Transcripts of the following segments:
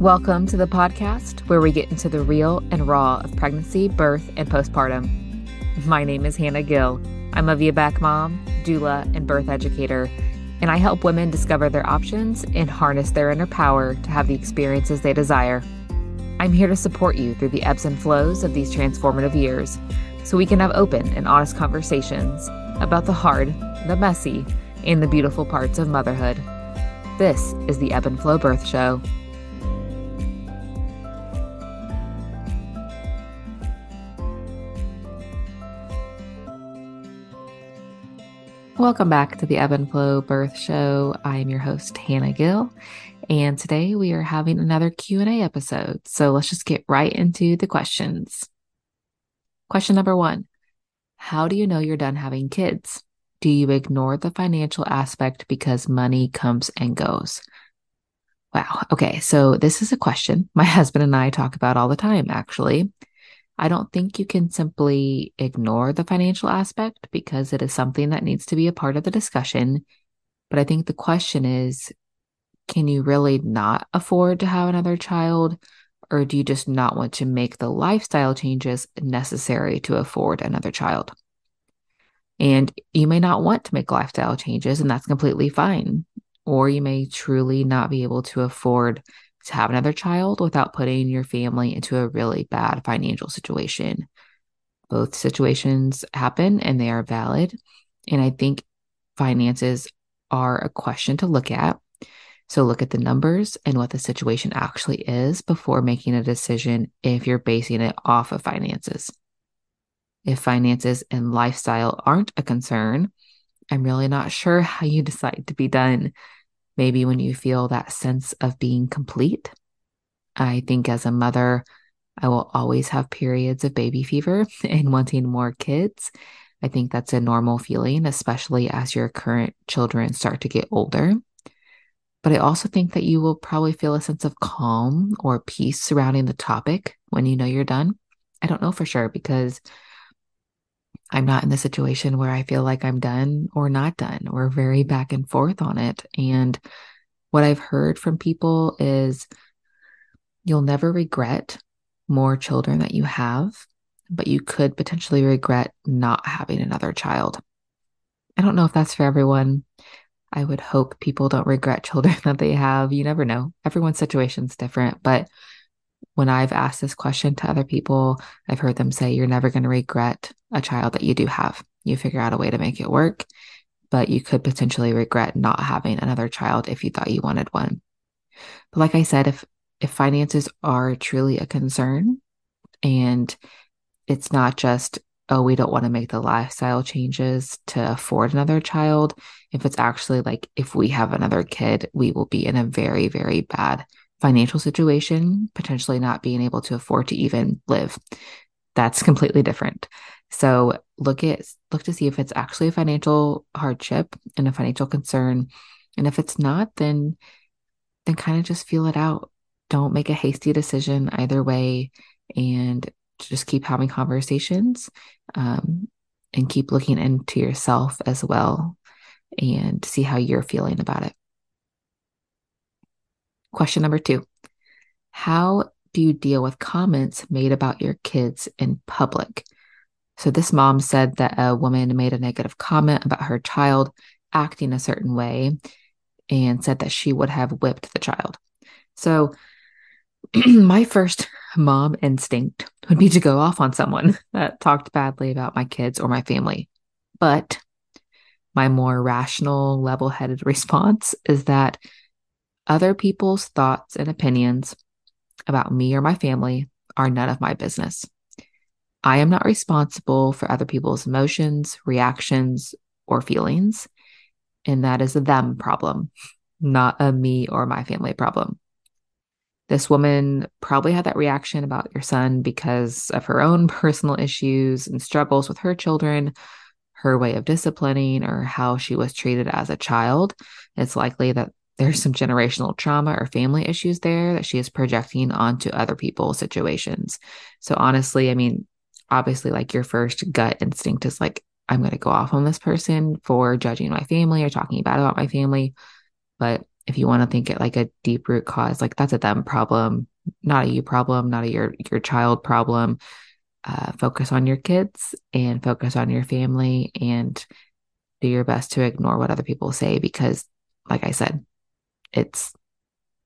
Welcome to the podcast where we get into the real and raw of pregnancy, birth, and postpartum. My name is Hannah Gill. I'm a VBAC mom, doula, and birth educator, and I help women discover their options and harness their inner power to have the experiences they desire. I'm here to support you through the ebbs and flows of these transformative years so we can have open and honest conversations about the hard, the messy, and the beautiful parts of motherhood. This is the Ebb and Flow Birth Show. Welcome back to the Ebb and Flow Birth Show. I am your host Hannah Gill, and today we are having another Q&A episode. So let's just get right into the questions. Question number 1. How do you know you're done having kids? Do you ignore the financial aspect because money comes and goes? Wow. Okay. So this is a question my husband and I talk about all the time, actually. I don't think you can simply ignore the financial aspect because it is something that needs to be a part of the discussion. But I think the question is can you really not afford to have another child? Or do you just not want to make the lifestyle changes necessary to afford another child? And you may not want to make lifestyle changes, and that's completely fine. Or you may truly not be able to afford to have another child without putting your family into a really bad financial situation. Both situations happen and they are valid. And I think finances are a question to look at. So look at the numbers and what the situation actually is before making a decision if you're basing it off of finances. If finances and lifestyle aren't a concern, I'm really not sure how you decide to be done maybe when you feel that sense of being complete. I think as a mother, I will always have periods of baby fever and wanting more kids. I think that's a normal feeling, especially as your current children start to get older. But I also think that you will probably feel a sense of calm or peace surrounding the topic when you know you're done. I don't know for sure because I'm not in the situation where I feel like I'm done or not done. We're very back and forth on it. And what I've heard from people is you'll never regret more children that you have, but you could potentially regret not having another child. I don't know if that's for everyone. I would hope people don't regret children that they have. You never know. Everyone's situation's different, but when I've asked this question to other people, I've heard them say, You're never going to regret a child that you do have. You figure out a way to make it work, but you could potentially regret not having another child if you thought you wanted one. But like I said, if if finances are truly a concern and it's not just oh we don't want to make the lifestyle changes to afford another child if it's actually like if we have another kid we will be in a very very bad financial situation, potentially not being able to afford to even live. That's completely different. So look at look to see if it's actually a financial hardship and a financial concern. And if it's not, then then kind of just feel it out. Don't make a hasty decision either way and just keep having conversations um, and keep looking into yourself as well and see how you're feeling about it. Question number two How do you deal with comments made about your kids in public? So, this mom said that a woman made a negative comment about her child acting a certain way and said that she would have whipped the child. So, my first mom instinct would be to go off on someone that talked badly about my kids or my family. But my more rational, level headed response is that other people's thoughts and opinions about me or my family are none of my business. I am not responsible for other people's emotions, reactions, or feelings. And that is a them problem, not a me or my family problem. This woman probably had that reaction about your son because of her own personal issues and struggles with her children, her way of disciplining, or how she was treated as a child. It's likely that there's some generational trauma or family issues there that she is projecting onto other people's situations. So honestly, I mean, obviously like your first gut instinct is like I'm going to go off on this person for judging my family or talking bad about my family, but if you want to think it like a deep root cause, like that's a them problem, not a you problem, not a your your child problem. Uh, focus on your kids and focus on your family and do your best to ignore what other people say because, like I said, it's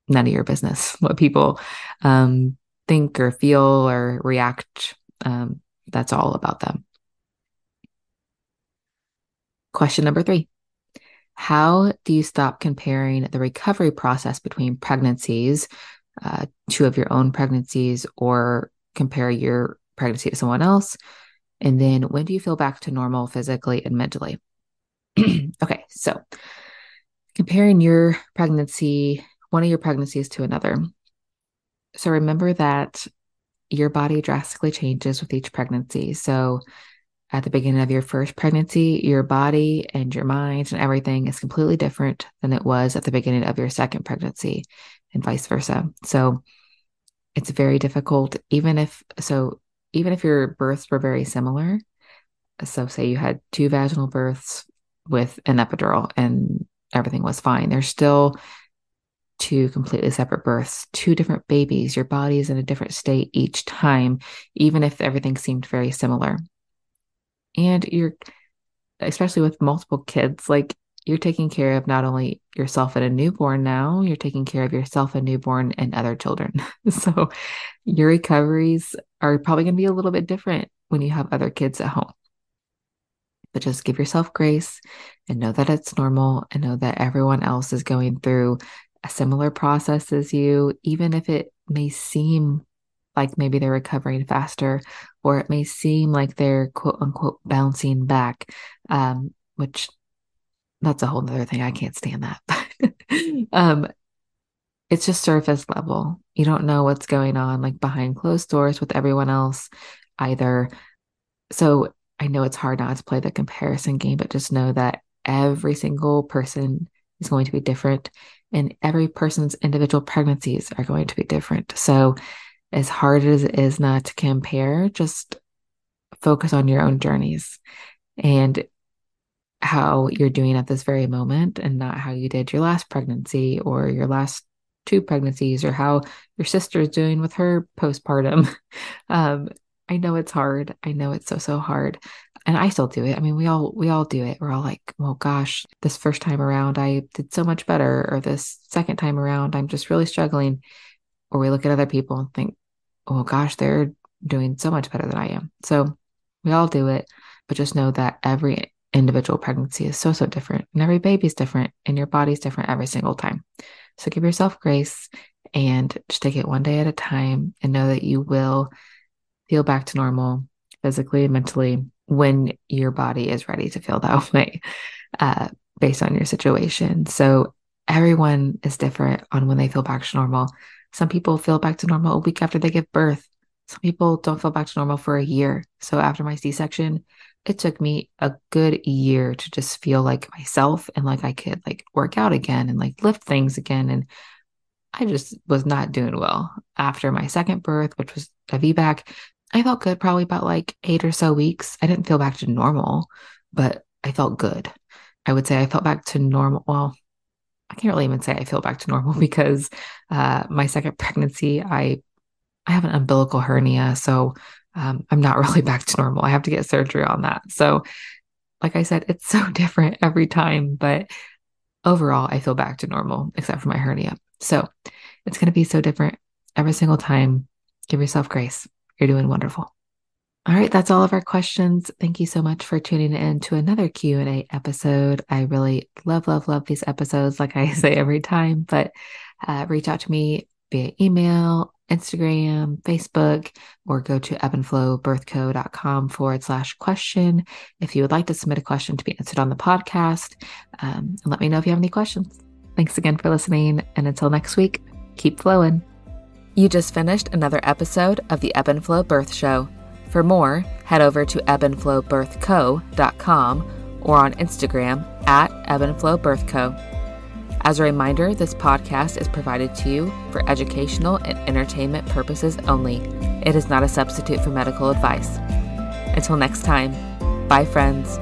none of your business what people um, think or feel or react. Um, that's all about them. Question number three How do you stop comparing the recovery process between pregnancies, uh, two of your own pregnancies, or compare your pregnancy to someone else? And then when do you feel back to normal physically and mentally? okay, so comparing your pregnancy, one of your pregnancies to another. So remember that your body drastically changes with each pregnancy. So at the beginning of your first pregnancy, your body and your mind and everything is completely different than it was at the beginning of your second pregnancy and vice versa. So it's very difficult, even if, so even if your births were very similar. So say you had two vaginal births with an epidural and everything was fine. There's still two completely separate births, two different babies. Your body is in a different state each time, even if everything seemed very similar and you're especially with multiple kids like you're taking care of not only yourself and a newborn now you're taking care of yourself and newborn and other children so your recoveries are probably going to be a little bit different when you have other kids at home but just give yourself grace and know that it's normal and know that everyone else is going through a similar process as you even if it may seem like maybe they're recovering faster, or it may seem like they're quote unquote bouncing back, um, which that's a whole other thing. I can't stand that. um, it's just surface level. You don't know what's going on like behind closed doors with everyone else either. So I know it's hard not to play the comparison game, but just know that every single person is going to be different and every person's individual pregnancies are going to be different. So as hard as it is not to compare, just focus on your own journeys and how you're doing at this very moment and not how you did your last pregnancy or your last two pregnancies or how your sister is doing with her postpartum. Um, I know it's hard. I know it's so, so hard. And I still do it. I mean, we all we all do it. We're all like, well, gosh, this first time around I did so much better, or this second time around I'm just really struggling. Or we look at other people and think, oh gosh, they're doing so much better than I am. So we all do it, but just know that every individual pregnancy is so, so different and every baby's different and your body's different every single time. So give yourself grace and just take it one day at a time and know that you will feel back to normal physically and mentally when your body is ready to feel that way uh, based on your situation. So everyone is different on when they feel back to normal. Some people feel back to normal a week after they give birth. Some people don't feel back to normal for a year. So after my C section, it took me a good year to just feel like myself and like I could like work out again and like lift things again. And I just was not doing well after my second birth, which was a VBAC. I felt good probably about like eight or so weeks. I didn't feel back to normal, but I felt good. I would say I felt back to normal. Well, I can't really even say I feel back to normal because uh, my second pregnancy, I I have an umbilical hernia, so um, I'm not really back to normal. I have to get surgery on that. So, like I said, it's so different every time, but overall, I feel back to normal except for my hernia. So, it's going to be so different every single time. Give yourself grace. You're doing wonderful. All right, that's all of our questions. Thank you so much for tuning in to another Q&A episode. I really love love love these episodes like I say every time, but uh, reach out to me via email, Instagram, Facebook, or go to ebbandflowbirthco.com forward slash question if you would like to submit a question to be answered on the podcast. Um, and let me know if you have any questions. Thanks again for listening. And until next week, keep flowing. You just finished another episode of the Ebb and Flow Birth Show. For more, head over to ebbandflowbirthco.com or on Instagram at ebbandflowbirthco. As a reminder, this podcast is provided to you for educational and entertainment purposes only. It is not a substitute for medical advice. Until next time, bye, friends.